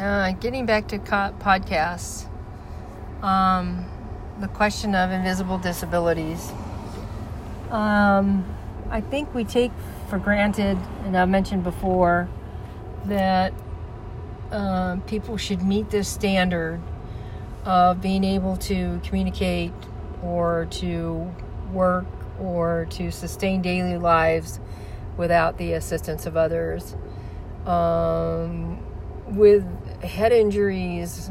uh, getting back to co- podcasts, um, the question of invisible disabilities. Um, I think we take for granted, and I've mentioned before, that uh, people should meet this standard of being able to communicate or to work or to sustain daily lives without the assistance of others. Um, with head injuries,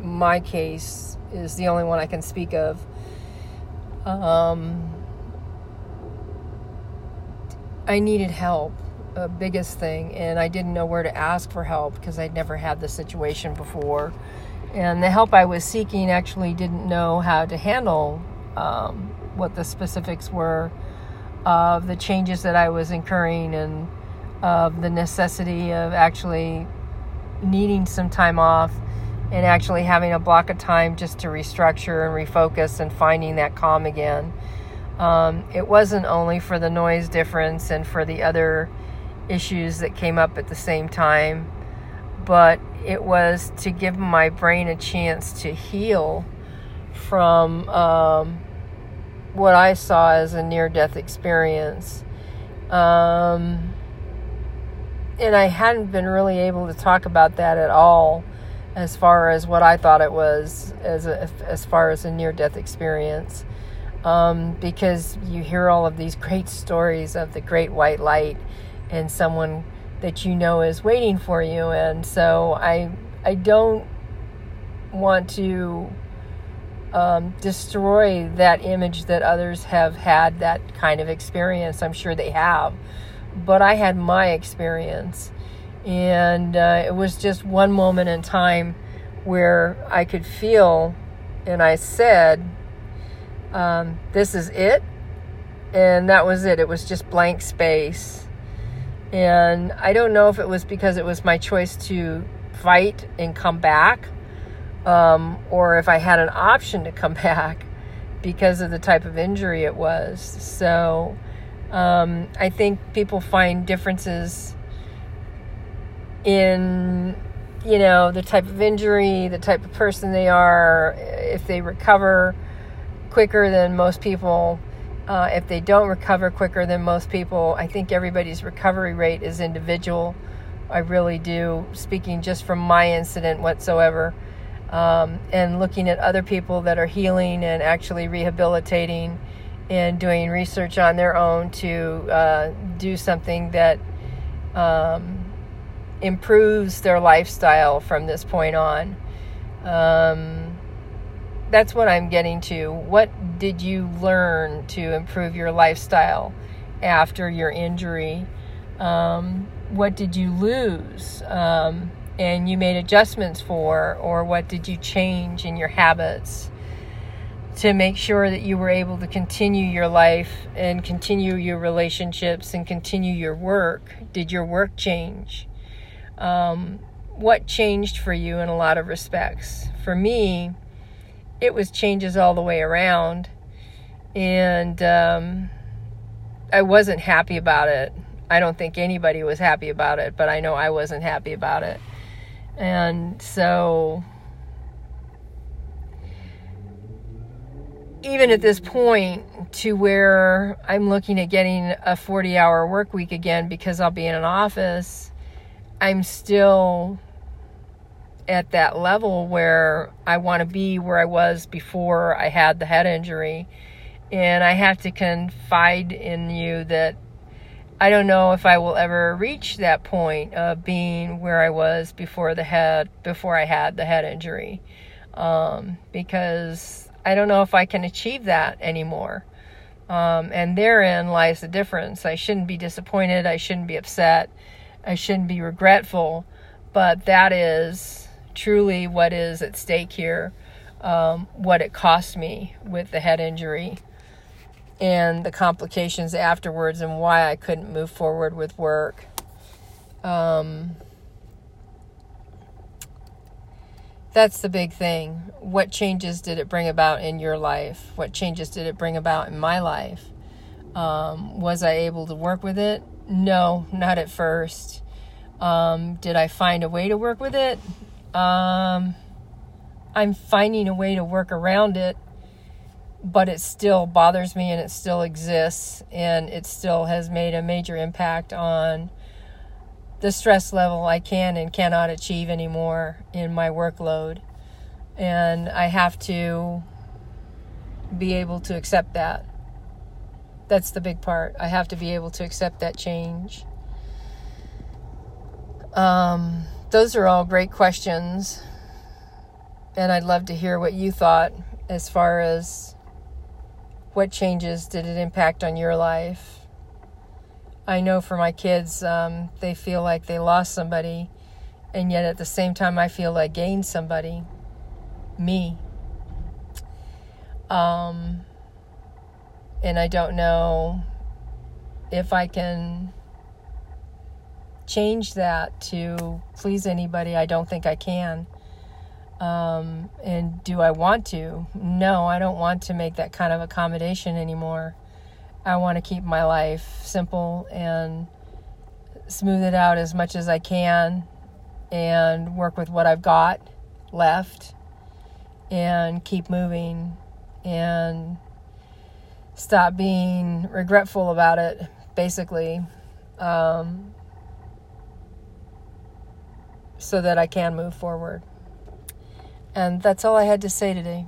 my case is the only one I can speak of. Um, I needed help, a biggest thing, and I didn't know where to ask for help because I'd never had the situation before. And the help I was seeking actually didn't know how to handle um, what the specifics were of the changes that I was incurring and of the necessity of actually needing some time off and actually having a block of time just to restructure and refocus and finding that calm again. Um, it wasn't only for the noise difference and for the other issues that came up at the same time, but it was to give my brain a chance to heal from um, what I saw as a near death experience. Um, and I hadn't been really able to talk about that at all as far as what I thought it was as a, as far as a near death experience. Um, because you hear all of these great stories of the great white light and someone that you know is waiting for you. And so I I don't want to um, destroy that image that others have had that kind of experience. I'm sure they have, but I had my experience, and uh, it was just one moment in time where I could feel, and I said, um, This is it. And that was it. It was just blank space. And I don't know if it was because it was my choice to fight and come back um, or if I had an option to come back because of the type of injury it was. So um, I think people find differences in you know the type of injury, the type of person they are, if they recover quicker than most people. Uh, if they don't recover quicker than most people, I think everybody's recovery rate is individual. I really do, speaking just from my incident whatsoever um, and looking at other people that are healing and actually rehabilitating and doing research on their own to uh, do something that um, improves their lifestyle from this point on. Um, that's what I'm getting to. What did you learn to improve your lifestyle after your injury? Um, what did you lose? Um, and you made adjustments for, or what did you change in your habits to make sure that you were able to continue your life and continue your relationships and continue your work? Did your work change? Um, what changed for you in a lot of respects? For me, it was changes all the way around, and um, I wasn't happy about it. I don't think anybody was happy about it, but I know I wasn't happy about it. And so, even at this point, to where I'm looking at getting a 40 hour work week again because I'll be in an office, I'm still at that level where I want to be where I was before I had the head injury. And I have to confide in you that I don't know if I will ever reach that point of being where I was before the head before I had the head injury, um, because I don't know if I can achieve that anymore. Um, and therein lies the difference. I shouldn't be disappointed. I shouldn't be upset. I shouldn't be regretful. But that is truly what is at stake here. Um, what it cost me with the head injury and the complications afterwards and why I couldn't move forward with work. Um, that's the big thing. What changes did it bring about in your life? What changes did it bring about in my life? Um, was I able to work with it? No, not at first. Um, did I find a way to work with it? Um, I'm finding a way to work around it, but it still bothers me and it still exists and it still has made a major impact on the stress level I can and cannot achieve anymore in my workload. And I have to be able to accept that. That's the big part. I have to be able to accept that change. Um, those are all great questions. And I'd love to hear what you thought as far as what changes did it impact on your life. I know for my kids, um, they feel like they lost somebody, and yet at the same time, I feel like gained somebody me. Um, and I don't know if I can change that to please anybody. I don't think I can. Um, and do I want to? No, I don't want to make that kind of accommodation anymore. I want to keep my life simple and smooth it out as much as I can and work with what I've got left and keep moving and stop being regretful about it, basically, um, so that I can move forward. And that's all I had to say today.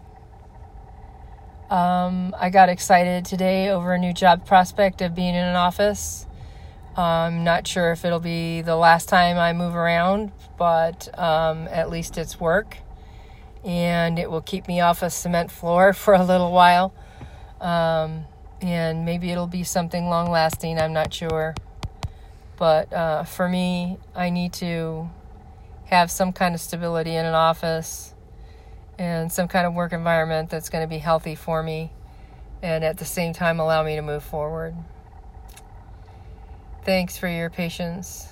Um, I got excited today over a new job prospect of being in an office. I'm not sure if it'll be the last time I move around, but um, at least it's work. And it will keep me off a cement floor for a little while. Um, and maybe it'll be something long lasting, I'm not sure. But uh, for me, I need to have some kind of stability in an office and some kind of work environment that's going to be healthy for me and at the same time allow me to move forward. Thanks for your patience.